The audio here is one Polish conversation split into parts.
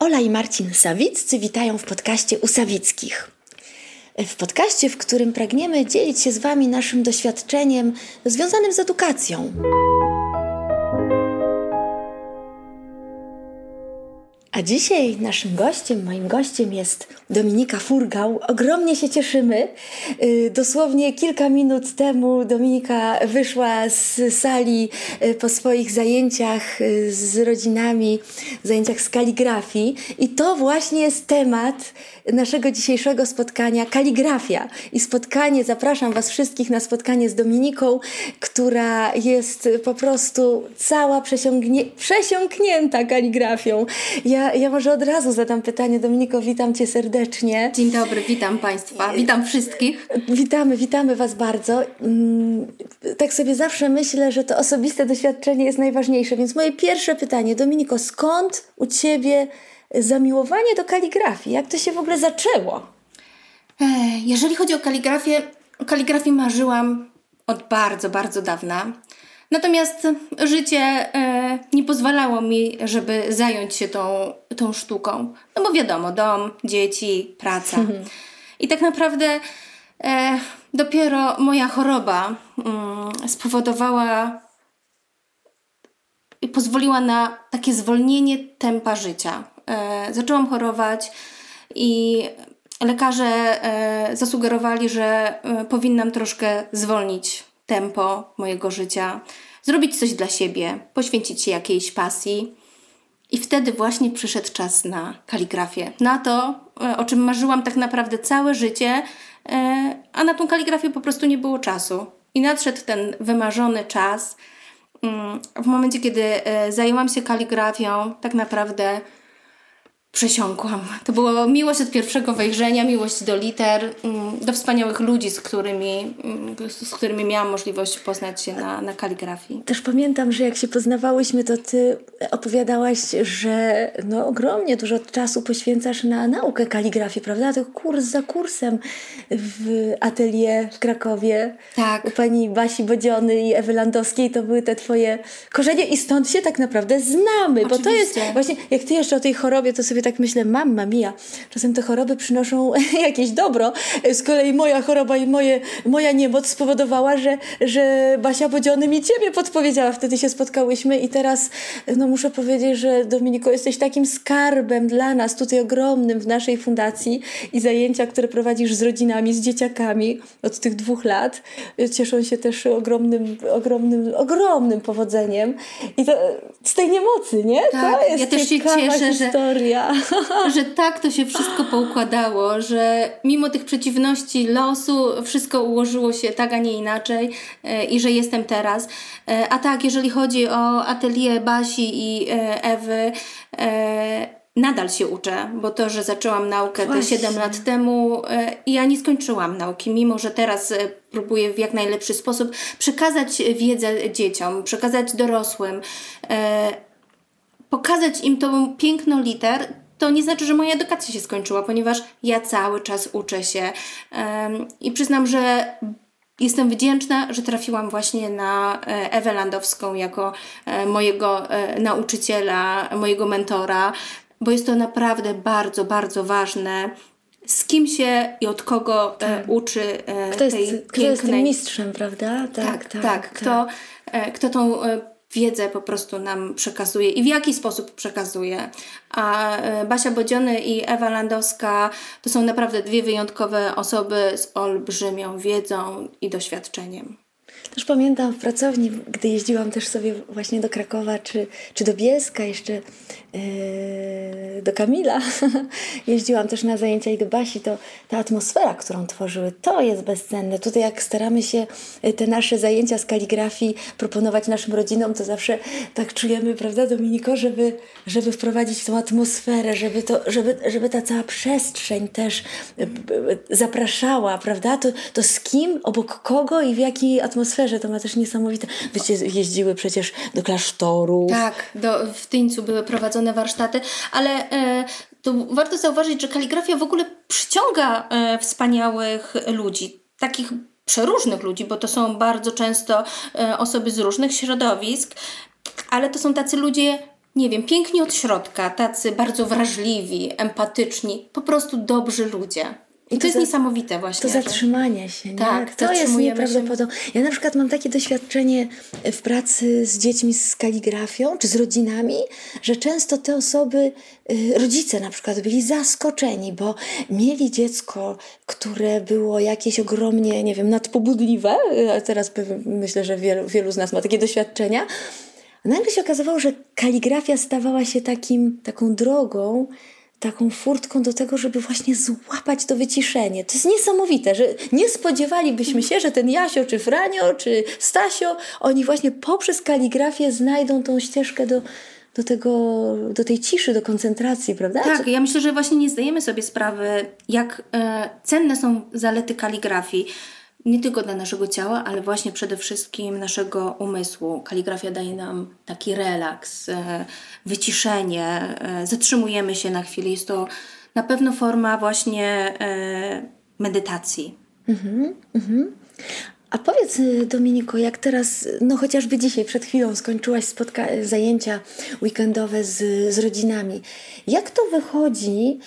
Ola i Marcin Sawiccy witają w podcaście u Sawickich. W podcaście, w którym pragniemy dzielić się z Wami naszym doświadczeniem związanym z edukacją. A dzisiaj naszym gościem, moim gościem jest Dominika Furgał. Ogromnie się cieszymy. Y, dosłownie kilka minut temu Dominika wyszła z sali y, po swoich zajęciach y, z rodzinami, zajęciach z kaligrafii. I to właśnie jest temat naszego dzisiejszego spotkania kaligrafia. I spotkanie, zapraszam Was wszystkich na spotkanie z Dominiką, która jest po prostu cała przesiągnie, przesiąknięta kaligrafią. Ja, ja może od razu zadam pytanie. Dominiko, witam Cię serdecznie. Dzień dobry, witam Państwa, witam wszystkich. Witamy, witamy Was bardzo. Mm, tak sobie zawsze myślę, że to osobiste doświadczenie jest najważniejsze, więc moje pierwsze pytanie, Dominiko, skąd u Ciebie zamiłowanie do kaligrafii? Jak to się w ogóle zaczęło? Jeżeli chodzi o kaligrafię, o kaligrafii marzyłam od bardzo, bardzo dawna. Natomiast życie e, nie pozwalało mi, żeby zająć się tą, tą sztuką. No bo wiadomo, dom, dzieci, praca. I tak naprawdę e, dopiero moja choroba mm, spowodowała i pozwoliła na takie zwolnienie tempa życia. E, zaczęłam chorować i lekarze e, zasugerowali, że e, powinnam troszkę zwolnić tempo mojego życia, zrobić coś dla siebie, poświęcić się jakiejś pasji. I wtedy właśnie przyszedł czas na kaligrafię. Na to, o czym marzyłam tak naprawdę całe życie, a na tą kaligrafię po prostu nie było czasu. I nadszedł ten wymarzony czas. Mm, w momencie, kiedy zajęłam się kaligrafią, tak naprawdę przesiąkłam. To była miłość od pierwszego wejrzenia, miłość do liter, mm, do wspaniałych ludzi, z którymi, mm, z którymi miałam możliwość poznać się na, na kaligrafii. Też pamiętam, że jak się poznawałyśmy, to ty opowiadałaś, że no ogromnie dużo czasu poświęcasz na naukę kaligrafii, prawda? To kurs za kursem w atelier w Krakowie. Tak. U pani Basi Bodziony i Ewy Landowskiej to były te twoje korzenie i stąd się tak naprawdę znamy. Oczywiście. Bo to jest właśnie, jak ty jeszcze o tej chorobie, to sobie tak myślę, mamma mia, czasem te choroby przynoszą jakieś dobro. Z kolei moja choroba i moje, moja niemoc spowodowała, że, że Basia Bodziony mi ciebie podpowiedziała. Wtedy się spotkałyśmy i teraz no muszę powiedzieć, że Dominiko, jesteś takim skarbem dla nas, tutaj ogromnym w naszej fundacji i zajęcia, które prowadzisz z rodzinami, z dzieciakami od tych dwóch lat, cieszą się też ogromnym, ogromnym, ogromnym powodzeniem. I to z tej niemocy, nie? Tak, to jest ja też się cieszę, historia. Że, że tak to się wszystko poukładało, że mimo tych przeciwności losu wszystko ułożyło się tak, a nie inaczej e, i że jestem teraz. E, a tak, jeżeli chodzi o atelier Basi i e, Ewy, nadal się uczę, bo to, że zaczęłam naukę te 7 lat temu, ja nie skończyłam nauki, mimo że teraz próbuję w jak najlepszy sposób przekazać wiedzę dzieciom, przekazać dorosłym pokazać im tą piękno liter, to nie znaczy, że moja edukacja się skończyła, ponieważ ja cały czas uczę się. Um, I przyznam, że jestem wdzięczna, że trafiłam właśnie na e, Ewę Landowską jako e, mojego e, nauczyciela, mojego mentora, bo jest to naprawdę bardzo, bardzo ważne z kim się i od kogo tak. uczy kto tej jest, pięknej... Kto jest tym mistrzem, prawda? Tak, tak. tak, tak. Kto, kto tą wiedzę po prostu nam przekazuje i w jaki sposób przekazuje. A e, Basia Bodziony i Ewa Landowska to są naprawdę dwie wyjątkowe osoby z olbrzymią wiedzą i doświadczeniem. Też pamiętam w pracowni, gdy jeździłam też sobie właśnie do Krakowa czy, czy do Bielska, jeszcze yy, do Kamila. jeździłam też na zajęcia i do Basi, to ta atmosfera, którą tworzyły, to jest bezcenne. Tutaj jak staramy się e, te nasze zajęcia z kaligrafii proponować naszym rodzinom, to zawsze tak czujemy, prawda Dominiko, żeby, żeby wprowadzić tą atmosferę, żeby, to, żeby, żeby ta cała przestrzeń też e, zapraszała, prawda? To, to z kim, obok kogo i w jakiej atmosferze atmosferze, to ma też niesamowite. Wyście jeździły przecież do klasztoru. Tak, do, w Tyńcu były prowadzone warsztaty, ale e, to warto zauważyć, że kaligrafia w ogóle przyciąga e, wspaniałych ludzi, takich przeróżnych ludzi, bo to są bardzo często e, osoby z różnych środowisk, ale to są tacy ludzie nie wiem, piękni od środka, tacy bardzo wrażliwi, empatyczni, po prostu dobrzy ludzie. I to, to jest za, niesamowite właśnie. To zatrzymanie się, nie? Tak, to jest nieprawdopodobne. Się... Ja na przykład mam takie doświadczenie w pracy z dziećmi z kaligrafią, czy z rodzinami, że często te osoby, y, rodzice na przykład byli zaskoczeni, bo mieli dziecko, które było jakieś ogromnie, nie wiem, nadpobudliwe, a teraz myślę, że wielu, wielu z nas ma takie doświadczenia, nagle się okazywało, że kaligrafia stawała się takim, taką drogą, taką furtką do tego, żeby właśnie złapać to wyciszenie. To jest niesamowite, że nie spodziewalibyśmy się, że ten Jasio, czy Franio, czy Stasio, oni właśnie poprzez kaligrafię znajdą tą ścieżkę do, do, tego, do tej ciszy, do koncentracji, prawda? Tak, ja myślę, że właśnie nie zdajemy sobie sprawy, jak e, cenne są zalety kaligrafii nie tylko dla naszego ciała, ale właśnie przede wszystkim naszego umysłu. Kaligrafia daje nam taki relaks, e, wyciszenie, e, zatrzymujemy się na chwilę. Jest to na pewno forma właśnie e, medytacji. Mhm, mhm. A powiedz Dominiko, jak teraz, no chociażby dzisiaj, przed chwilą skończyłaś spotka- zajęcia weekendowe z, z rodzinami. Jak to wychodzi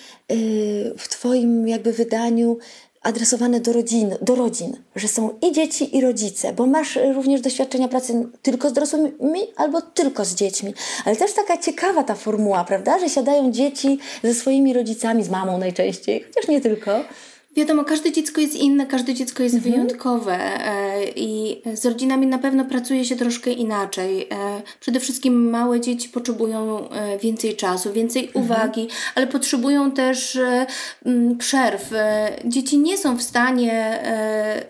w Twoim jakby wydaniu adresowane do rodzin, do rodzin, że są i dzieci, i rodzice, bo masz również doświadczenia pracy tylko z dorosłymi albo tylko z dziećmi. Ale też taka ciekawa ta formuła, prawda, że siadają dzieci ze swoimi rodzicami, z mamą najczęściej, chociaż nie tylko. Wiadomo, każde dziecko jest inne, każde dziecko jest mhm. wyjątkowe e, i z rodzinami na pewno pracuje się troszkę inaczej. E, przede wszystkim małe dzieci potrzebują e, więcej czasu, więcej mhm. uwagi, ale potrzebują też przerw. Dzieci nie są w stanie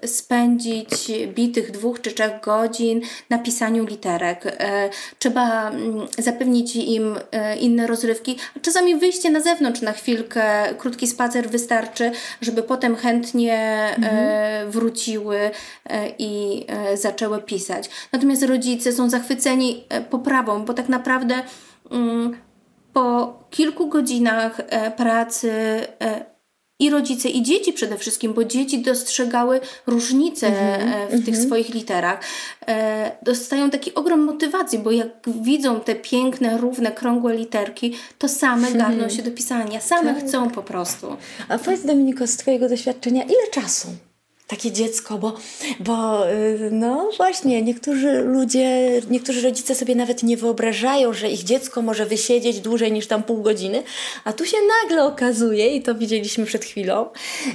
spędzić bitych dwóch czy trzech godzin na pisaniu literek. Trzeba zapewnić im inne rozrywki. Czasami wyjście na zewnątrz na chwilkę, krótki spacer wystarczy, żeby potem chętnie e, mhm. wróciły e, i e, zaczęły pisać. Natomiast rodzice są zachwyceni poprawą, bo tak naprawdę mm, po kilku godzinach pracy i rodzice, i dzieci przede wszystkim, bo dzieci dostrzegały różnice mm-hmm, w tych mm-hmm. swoich literach. dostają taki ogrom motywacji, bo jak widzą te piękne, równe, krągłe literki, to same mm-hmm. garną się do pisania, same tak. chcą po prostu. A powiedz Dominiko, z Twojego doświadczenia, ile czasu takie dziecko, bo, bo y, no właśnie, niektórzy ludzie, niektórzy rodzice sobie nawet nie wyobrażają, że ich dziecko może wysiedzieć dłużej niż tam pół godziny, a tu się nagle okazuje, i to widzieliśmy przed chwilą,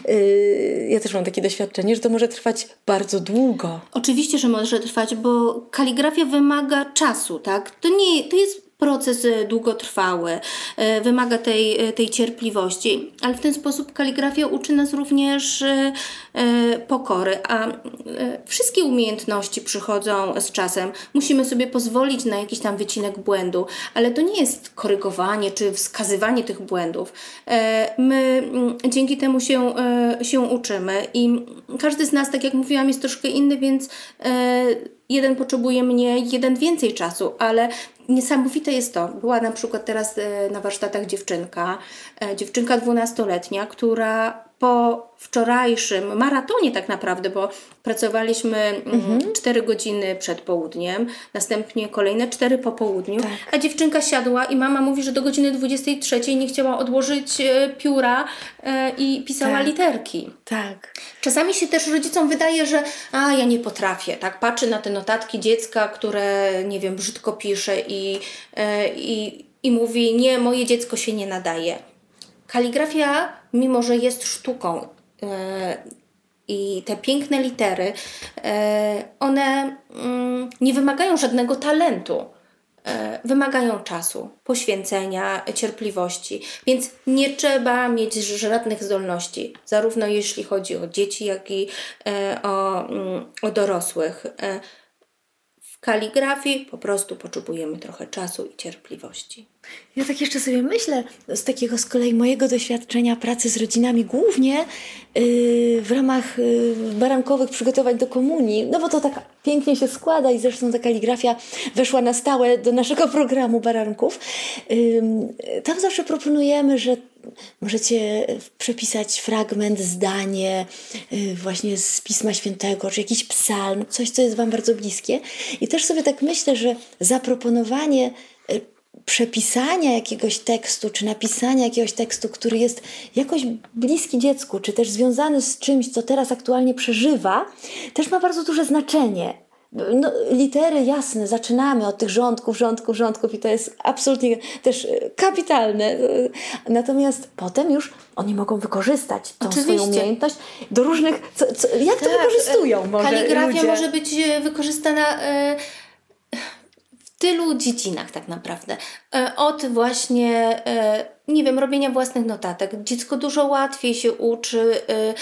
yy, ja też mam takie doświadczenie, że to może trwać bardzo długo. Oczywiście, że może trwać, bo kaligrafia wymaga czasu, tak? To nie, to jest proces e, długotrwały, e, wymaga tej, e, tej cierpliwości, ale w ten sposób kaligrafia uczy nas również pokory, a wszystkie umiejętności przychodzą z czasem. Musimy sobie pozwolić na jakiś tam wycinek błędu, ale to nie jest korygowanie czy wskazywanie tych błędów. My mm, dzięki temu się, się uczymy i każdy z nas, tak jak mówiłam, jest troszkę inny, więc jeden potrzebuje mniej, jeden więcej czasu, ale niesamowite jest to. Była na przykład teraz e, na warsztatach dziewczynka, e, dziewczynka dwunastoletnia, która po wczorajszym maratonie tak naprawdę, bo pracowaliśmy mm, mhm. 4 godziny przed południem, następnie kolejne 4 po południu, tak. a dziewczynka siadła i mama mówi, że do godziny 23 nie chciała odłożyć e, pióra e, i pisała tak. literki. Tak. Czasami się też rodzicom wydaje, że a ja nie potrafię, tak patrzy na te notatki dziecka, które nie wiem, brzydko pisze i, e, i, i mówi nie, moje dziecko się nie nadaje. Kaligrafia, mimo że jest sztuką e, i te piękne litery, e, one mm, nie wymagają żadnego talentu. E, wymagają czasu, poświęcenia, cierpliwości, więc nie trzeba mieć żadnych zdolności, zarówno jeśli chodzi o dzieci, jak i o, mm, o dorosłych. Kaligrafii po prostu potrzebujemy trochę czasu i cierpliwości. Ja tak jeszcze sobie myślę, z takiego z kolei mojego doświadczenia pracy z rodzinami, głównie yy, w ramach yy, barankowych przygotowań do komunii, no bo to tak pięknie się składa i zresztą ta kaligrafia weszła na stałe do naszego programu baranków. Yy, tam zawsze proponujemy, że możecie przepisać fragment, zdanie y, właśnie z Pisma Świętego, czy jakiś psalm, coś, co jest Wam bardzo bliskie. I też sobie tak myślę, że zaproponowanie y, przepisania jakiegoś tekstu, czy napisania jakiegoś tekstu, który jest jakoś bliski dziecku, czy też związany z czymś, co teraz aktualnie przeżywa, też ma bardzo duże znaczenie. No, litery jasne, zaczynamy od tych rządków, rządków, rządków i to jest absolutnie też e, kapitalne. E, Natomiast potem już oni mogą wykorzystać tą Oczywiście. swoją umiejętność do różnych. Co, co, jak to wykorzystują? Może Kaligrafia ludzie? może być e, wykorzystana e, w tylu dziedzinach tak naprawdę. E, Od właśnie, e, nie wiem, robienia własnych notatek. Dziecko dużo łatwiej się uczy e,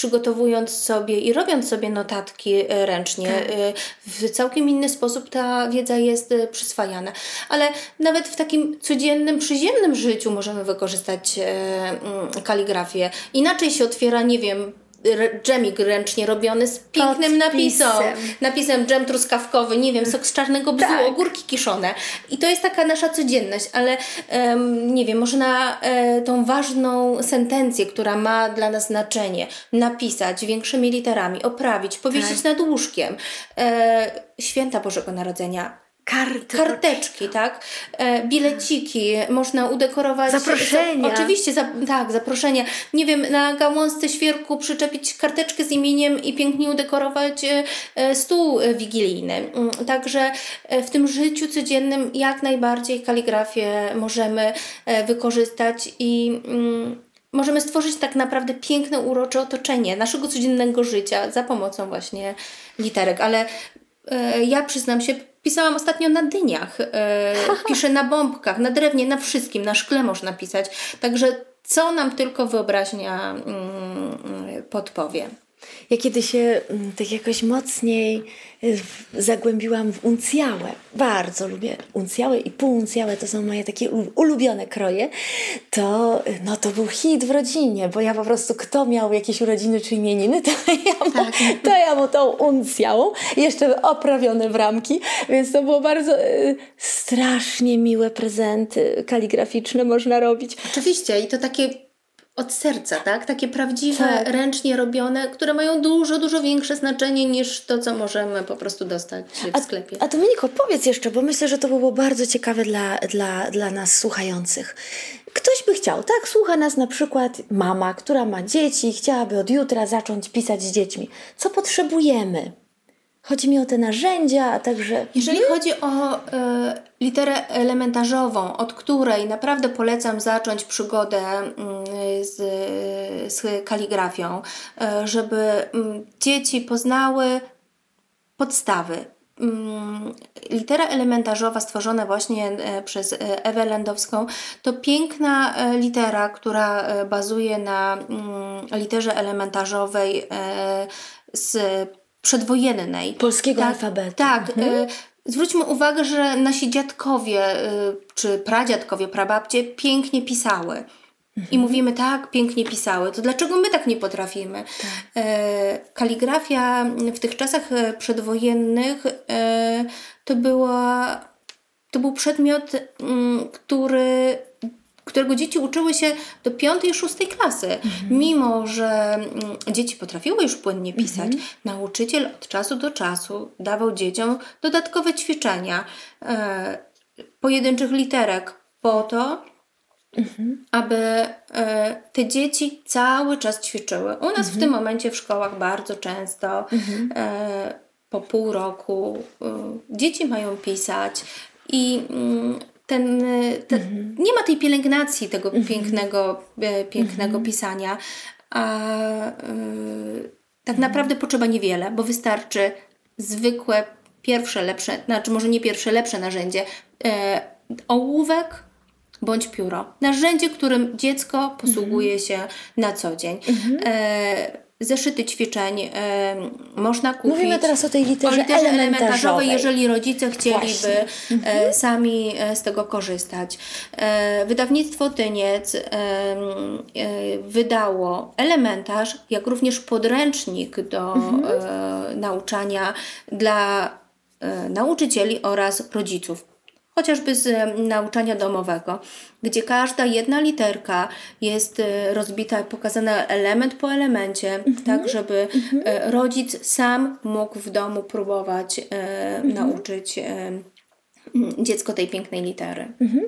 przygotowując sobie i robiąc sobie notatki e, ręcznie. Tak. E, W całkiem inny sposób ta wiedza jest e, przyswajana. Ale nawet w takim codziennym, przyziemnym życiu możemy wykorzystać mm, kaligrafię. Inaczej się otwiera, nie wiem, dżemik ręcznie robiony z pięknym napisem. Napisem dżem truskawkowy, nie wiem, sok z czarnego bzu, Tak. ogórki kiszone. I to jest taka nasza codzienność, ale em, nie wiem, może na e, tą ważną sentencję, która ma dla nas znaczenie, napisać większymi literami, oprawić, powiesić nad łóżkiem. E, święta Bożego Narodzenia. Karty. Karteczki, tak? E, bileciki, można udekorować. Zaproszenia. Za, oczywiście, za, tak, zaproszenia. Nie wiem, na gałązce świerku przyczepić karteczkę z imieniem i pięknie udekorować e, e, stół wigilijny. Mm, Także w tym życiu codziennym jak najbardziej kaligrafię możemy wykorzystać i. Mm, Możemy stworzyć tak naprawdę piękne, urocze otoczenie naszego codziennego życia za pomocą właśnie literek, ale Ja przyznam się, pisałam ostatnio na dyniach, e, piszę na bombkach, na drewnie, na wszystkim, na szkle można pisać. Także co nam tylko wyobraźnia mm, podpowie. Ja kiedy się mm, tak jakoś mocniej y, zagłębiłam w uncjałe, bardzo lubię uncjałe i półuncjałe, to są moje takie ulubione kroje, to, y, no, to był hit w rodzinie, bo ja po prostu, kto miał jakieś urodziny czy imieniny, to ja mu, to ja mu tą uncjałą, jeszcze oprawione w ramki, więc to było bardzo y, strasznie miłe prezenty kaligraficzne można robić. Oczywiście i to takie od serca, tak? Takie prawdziwe, Tak. ręcznie robione, które mają dużo, dużo większe znaczenie niż to, co możemy po prostu dostać w sklepie. A Dominiko, powiedz jeszcze, bo myślę, że to by było bardzo ciekawe dla, dla, dla nas słuchających. Ktoś by chciał, tak? Słucha nas na przykład mama, która ma dzieci i chciałaby od jutra zacząć pisać z dziećmi. Co potrzebujemy? Chodzi mi o te narzędzia, a także. Jeżeli chodzi o e, literę elementarzową, od której naprawdę polecam zacząć przygodę mm, z, z kaligrafią, e, żeby mm, dzieci poznały podstawy. Mm, Litera elementarzowa stworzona właśnie e, przez Ewę Landowską to piękna litera, która bazuje na literze elementarzowej z przedwojennej. Polskiego tak, alfabetu. Tak. e, Zwróćmy uwagę, że nasi dziadkowie e, czy pradziadkowie, prababcie pięknie pisały. I mówimy tak, pięknie pisały. To dlaczego my tak nie potrafimy? E, kaligrafia w tych czasach przedwojennych to była to był przedmiot, mm, który, którego dzieci uczyły się do piątej, szóstej klasy. Mimo, że mm, dzieci potrafiły już płynnie pisać, nauczyciel od czasu do czasu dawał dzieciom dodatkowe ćwiczenia e, pojedynczych literek po to, aby e, te dzieci cały czas ćwiczyły. U nas w tym momencie w szkołach bardzo często e, po pół roku e, dzieci mają pisać i ten, e, te, nie ma tej pielęgnacji tego pięknego, e, pięknego pisania, a e, tak naprawdę potrzeba niewiele, bo wystarczy zwykłe, pierwsze, lepsze, znaczy może nie pierwsze, lepsze narzędzie, e, ołówek, bądź pióro. Narzędzie, którym dziecko posługuje się na co dzień. E, zeszyty ćwiczeń można kupić. Mówimy teraz o tej literze, o literze elementarzowej, elementarzowej. jeżeli rodzice chcieliby e, sami e, z tego korzystać. E, wydawnictwo Tyniec wydało elementarz, jak również podręcznik do e, nauczania dla nauczycieli oraz rodziców chociażby z nauczania domowego, gdzie każda jedna literka jest e, rozbita, pokazana element po elemencie, tak żeby e, rodzic sam mógł w domu próbować e, nauczyć e, mm, dziecko tej pięknej litery. Mhm.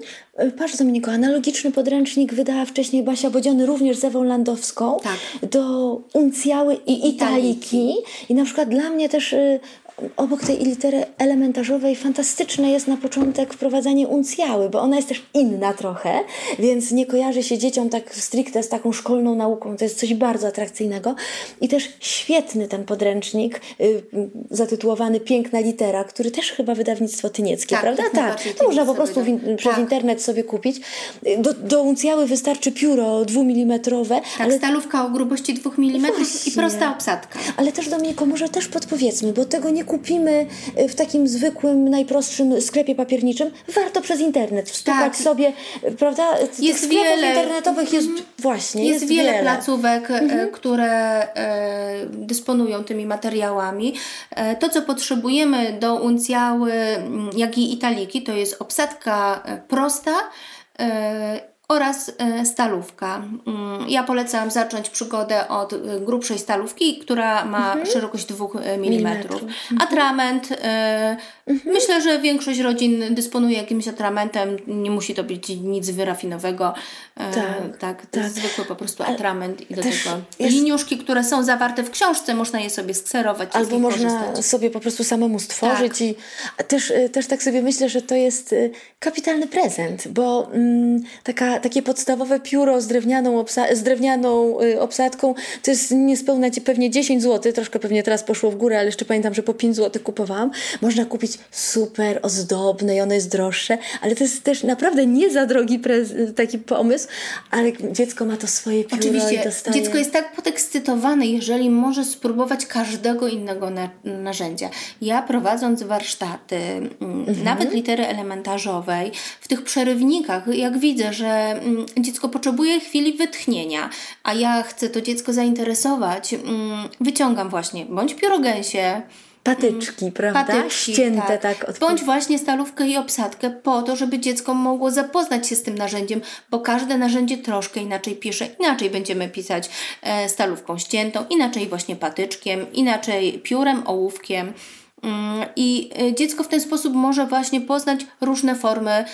Patrz Dominiko, analogiczny podręcznik wydała wcześniej Basia Bodziony również z Ewą Landowską tak. do uncjały i italiki. I na przykład dla mnie też y, obok tej litery elementarzowej fantastyczne jest na początek wprowadzanie uncjały, bo ona jest też inna trochę, więc nie kojarzy się dzieciom tak stricte z taką szkolną nauką. To jest coś bardzo atrakcyjnego. I też świetny ten podręcznik y, zatytułowany Piękna litera, który też chyba wydawnictwo tynieckie, tak, prawda? Tak, to można po prostu przez tak. internet sobie kupić. Do, do uncjały wystarczy pióro dwumilimetrowe. Tak, ale... stalówka o grubości dwóch milimetrów i prosta obsadka. Ale też Dominiko, może też podpowiedzmy, bo tego nie kupimy y, w takim zwykłym, najprostszym sklepie papierniczym, warto przez internet wstukać tak. sobie, prawda? Jest Tych sklepów wiele, internetowych jest mm, właśnie, jest, jest wiele, wiele, placówek, y, mhm. które e, dysponują tymi materiałami. E, to, co potrzebujemy do uncjały, jak i italiki, to jest obsadka prosta, e, oraz e, stalówka. Mm, ja polecam zacząć przygodę od e, grubszej stalówki, która ma mhm. szerokość 2 mm. Mhm. Atrament. Mhm. Myślę, że większość rodzin dysponuje jakimś atramentem. Nie musi to być nic wyrafinowego. Tak, tak, to tak. jest zwykły po prostu atrament i do tego jest... liniuszki, które są zawarte w książce, można je sobie skserować. Albo można korzystać. sobie po prostu samemu stworzyć tak. i też, też tak sobie myślę, że to jest kapitalny prezent, bo mm, taka takie podstawowe pióro z drewnianą, obsa- z drewnianą y, obsadką to jest niespełna pewnie 10 zł, troszkę pewnie teraz poszło w górę, ale jeszcze pamiętam, że po 5 zł kupowałam. Można kupić super ozdobne i ono jest droższe, ale to jest też naprawdę nie za drogi taki pomysł, ale dziecko ma to swoje pióro Oczywiście, dostaje... dziecko jest tak podekscytowane, jeżeli może spróbować każdego innego na- narzędzia. Ja prowadząc warsztaty, mm, mhm. nawet litery elementarzowej, w tych przerywnikach, jak widzę, że Mm, dziecko potrzebuje chwili wytchnienia, a ja chcę to dziecko zainteresować, mm, wyciągam właśnie bądź piórogęsie, patyczki, mm, prawda? Patyczki, Ścięte tak. tak Bądź właśnie stalówkę i obsadkę po to, żeby dziecko mogło zapoznać się z tym narzędziem, bo każde narzędzie troszkę inaczej pisze. Inaczej będziemy pisać e, stalówką ściętą, inaczej właśnie patyczkiem, inaczej piórem, ołówkiem. Mm, I y, dziecko w ten sposób może właśnie poznać różne formy, e,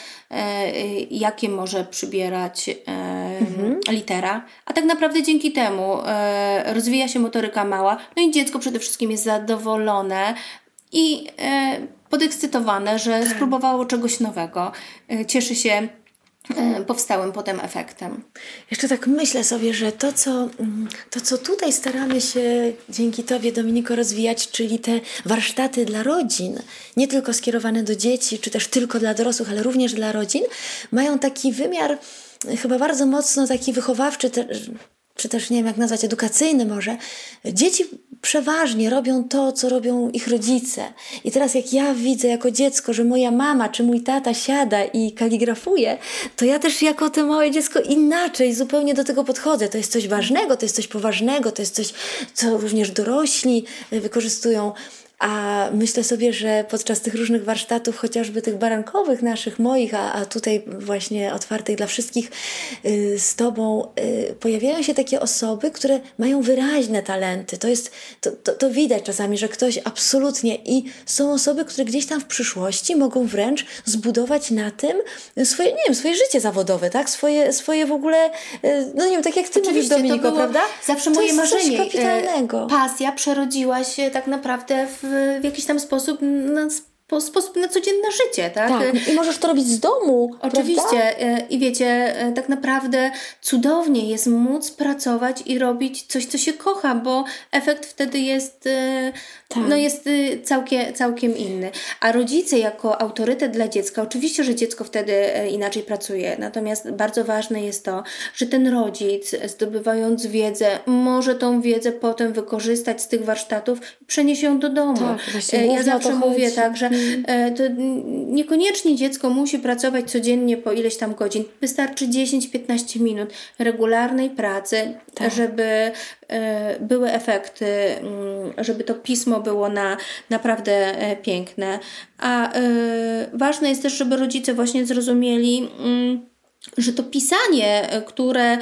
y, jakie może przybierać e, mhm. litera, a tak naprawdę dzięki temu e, rozwija się motoryka mała, no i dziecko przede wszystkim jest zadowolone i podekscytowane, że tak. spróbowało czegoś nowego, cieszy się E, powstałym potem efektem. Jeszcze tak myślę sobie, że to co, mm, to, co tutaj staramy się dzięki Tobie, Dominiko, rozwijać, czyli te warsztaty dla rodzin, nie tylko skierowane do dzieci, czy też tylko dla dorosłych, ale również dla rodzin, mają taki wymiar chyba bardzo mocno taki wychowawczy, czy też nie wiem jak nazwać, edukacyjny może, dzieci przeważnie robią to, co robią ich rodzice. I teraz jak ja widzę jako dziecko, że moja mama czy mój tata siada i kaligrafuje, to ja też jako to małe dziecko inaczej zupełnie do tego podchodzę. To jest coś ważnego, to jest coś poważnego, to jest coś, co również dorośli wykorzystują. A myślę sobie, że podczas tych różnych warsztatów, chociażby tych barankowych naszych, moich, a, a tutaj właśnie otwartych dla wszystkich y, z Tobą, y, pojawiają się takie osoby, które mają wyraźne talenty. To jest, to, to, to widać czasami, że ktoś absolutnie i są osoby, które gdzieś tam w przyszłości mogą wręcz zbudować na tym swoje, nie wiem, swoje życie zawodowe, tak? Swoje, swoje w ogóle, y, no nie wiem, tak jak Ty Oczywiście, mówisz Dominiko, prawda? Zawsze to moje marzenie. Coś kapitalnego. Pasja przerodziła się tak naprawdę w w jakiś tam sposób na sposób na codzienne życie, tak? tak? I możesz to robić z domu. Oczywiście. Prawda? E, I wiecie, e, tak naprawdę cudownie jest móc pracować i robić coś, co się kocha, bo efekt wtedy jest e, tak. no jest całkiem, całkiem inny. A rodzice jako autorytet dla dziecka, oczywiście, że dziecko wtedy inaczej pracuje, natomiast bardzo ważne jest to, że ten rodzic zdobywając wiedzę, może tą wiedzę potem wykorzystać z tych warsztatów i przenieść ją do domu. Tak, ja zawsze mówię tak, że mm. e, to niekoniecznie dziecko musi pracować codziennie po ileś tam godzin. Wystarczy 10-15 minut regularnej pracy, tak. żeby były efekty, mm, żeby to pismo było na naprawdę e, piękne. A e, ważne jest też, żeby rodzice właśnie zrozumieli, mm, że to pisanie, które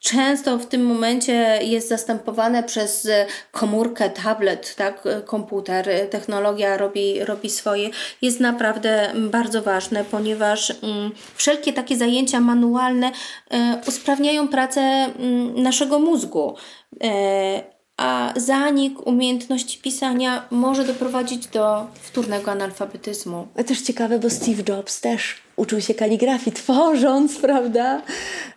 często w tym momencie jest zastępowane przez komórkę, tablet, tak, komputer. Technologia robi, robi swoje. Jest naprawdę bardzo ważne, ponieważ mm, wszelkie takie zajęcia manualne usprawniają pracę mm, naszego mózgu. A zanik umiejętności pisania może doprowadzić do wtórnego analfabetyzmu. Też ciekawe, bo Steve Jobs też uczył się kaligrafii, tworząc, prawda?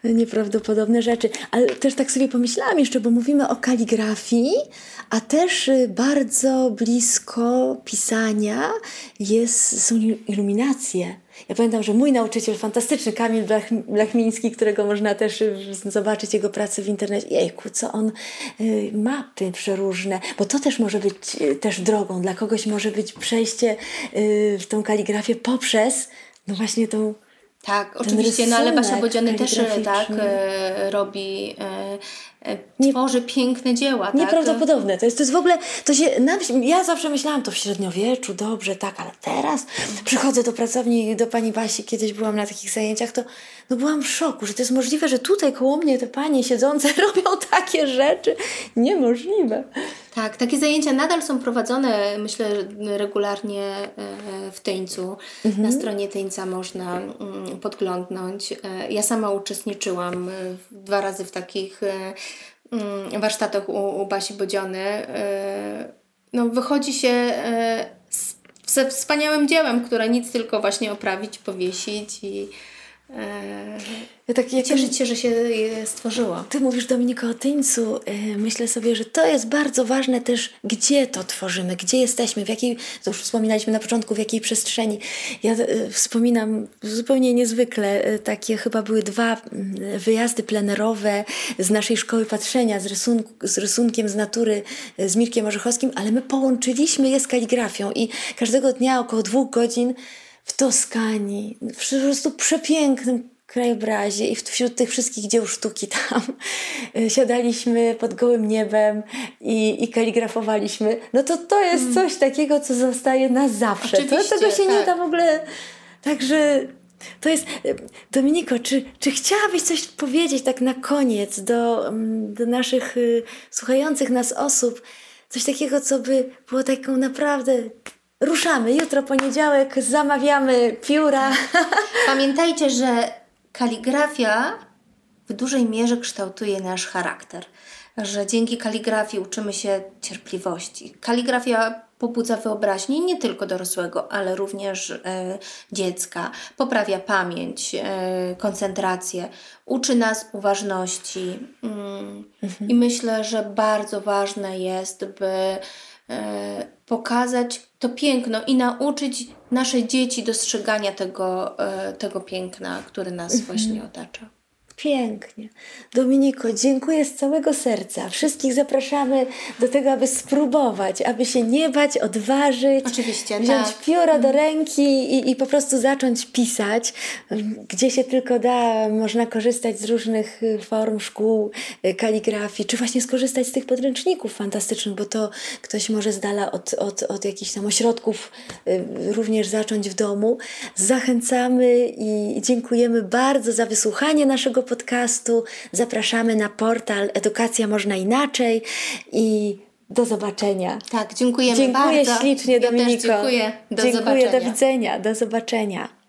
Nieprawdopodobne rzeczy. Ale też tak sobie pomyślałam jeszcze, bo mówimy o kaligrafii, a też y, bardzo blisko pisania jest, są iluminacje. Ja pamiętam, że mój nauczyciel, fantastyczny Kamil Blachmiński, którego można też y, zobaczyć jego pracę w internecie, jejku, co on y, mapy przeróżne, bo to też może być y, też drogą, dla kogoś może być przejście y, w tą kaligrafię poprzez no właśnie tą tak, oczywiście, no ale Basia Bodziany też e, tak e, robi, e, e Nie, tworzy piękne dzieła. Tak? Nieprawdopodobne. To jest, to jest w ogóle, to się, ja zawsze myślałam to w średniowieczu, dobrze, tak, ale teraz przychodzę do pracowni, do pani Basi, kiedyś byłam na takich zajęciach, to no byłam w szoku, że to jest możliwe, że tutaj koło mnie te panie siedzące robią takie rzeczy. Niemożliwe. Tak, takie zajęcia nadal są prowadzone, myślę, regularnie e, w Tyńcu. Mhm. Na stronie Tyńca można mm, podglądnąć. E, ja sama uczestniczyłam e, dwa razy w takich mm, warsztatach u, u Basi Bodziony. No, wychodzi się ze wspaniałym dziełem, które nic tylko właśnie oprawić, powiesić i ja tak jak Cieszyć się, że się je stworzyło. Ty mówisz Dominiko o Tyńcu. Y, myślę sobie, że to jest bardzo ważne też, gdzie to tworzymy, gdzie jesteśmy, w jakiej, to już wspominaliśmy na początku, w jakiej przestrzeni. Ja y, wspominam zupełnie niezwykle, y, takie chyba były dwa wyjazdy plenerowe z naszej szkoły patrzenia, z, rysunku, z rysunkiem z natury, z Mirkiem Orzechowskim, ale my połączyliśmy je z kaligrafią i każdego dnia około dwóch godzin w Toskanii, w po prostu przepięknym krajobrazie i wśród tych wszystkich dzieł sztuki tam y, siadaliśmy pod gołym niebem i, i kaligrafowaliśmy, no to to jest mm. coś takiego, co zostaje na zawsze. To, tego się tak. nie da w ogóle... Także to jest... Y, Dominiko, czy, czy chciałabyś coś powiedzieć tak na koniec do, mm, do naszych y, słuchających nas osób? Coś takiego, co by było taką naprawdę ruszamy. Jutro poniedziałek, zamawiamy pióra. Pamiętajcie, że kaligrafia w dużej mierze kształtuje nasz charakter. Że dzięki kaligrafii uczymy się cierpliwości. Kaligrafia pobudza wyobraźnię nie tylko dorosłego, ale również e, dziecka, poprawia pamięć, e, koncentrację, uczy nas uważności. Mm. Mhm. I myślę, że bardzo ważne jest, by pokazać to piękno i nauczyć nasze dzieci dostrzegania tego, e, tego piękna, które nas mhm. właśnie otacza. Pięknie. Dominiko, dziękuję z całego serca. Wszystkich zapraszamy do tego, aby spróbować, aby się nie bać, odważyć. Oczywiście, Wziąć tak. pióro do mhm. ręki i, i po prostu zacząć pisać. Gdzie się tylko da, można korzystać z różnych y, form szkół y, kaligrafii, czy właśnie skorzystać z tych podręczników fantastycznych, bo to ktoś może z dala od, od, od jakichś tam ośrodków y, również zacząć w domu. Zachęcamy i dziękujemy bardzo za wysłuchanie naszego podcastu. Zapraszamy na portal Edukacja Można Inaczej i do zobaczenia. Tak, dziękujemy dziękuję bardzo. Dziękuję ślicznie, Dominiko. Ja dziękuję. Do dziękuję, zobaczenia. do widzenia, do zobaczenia.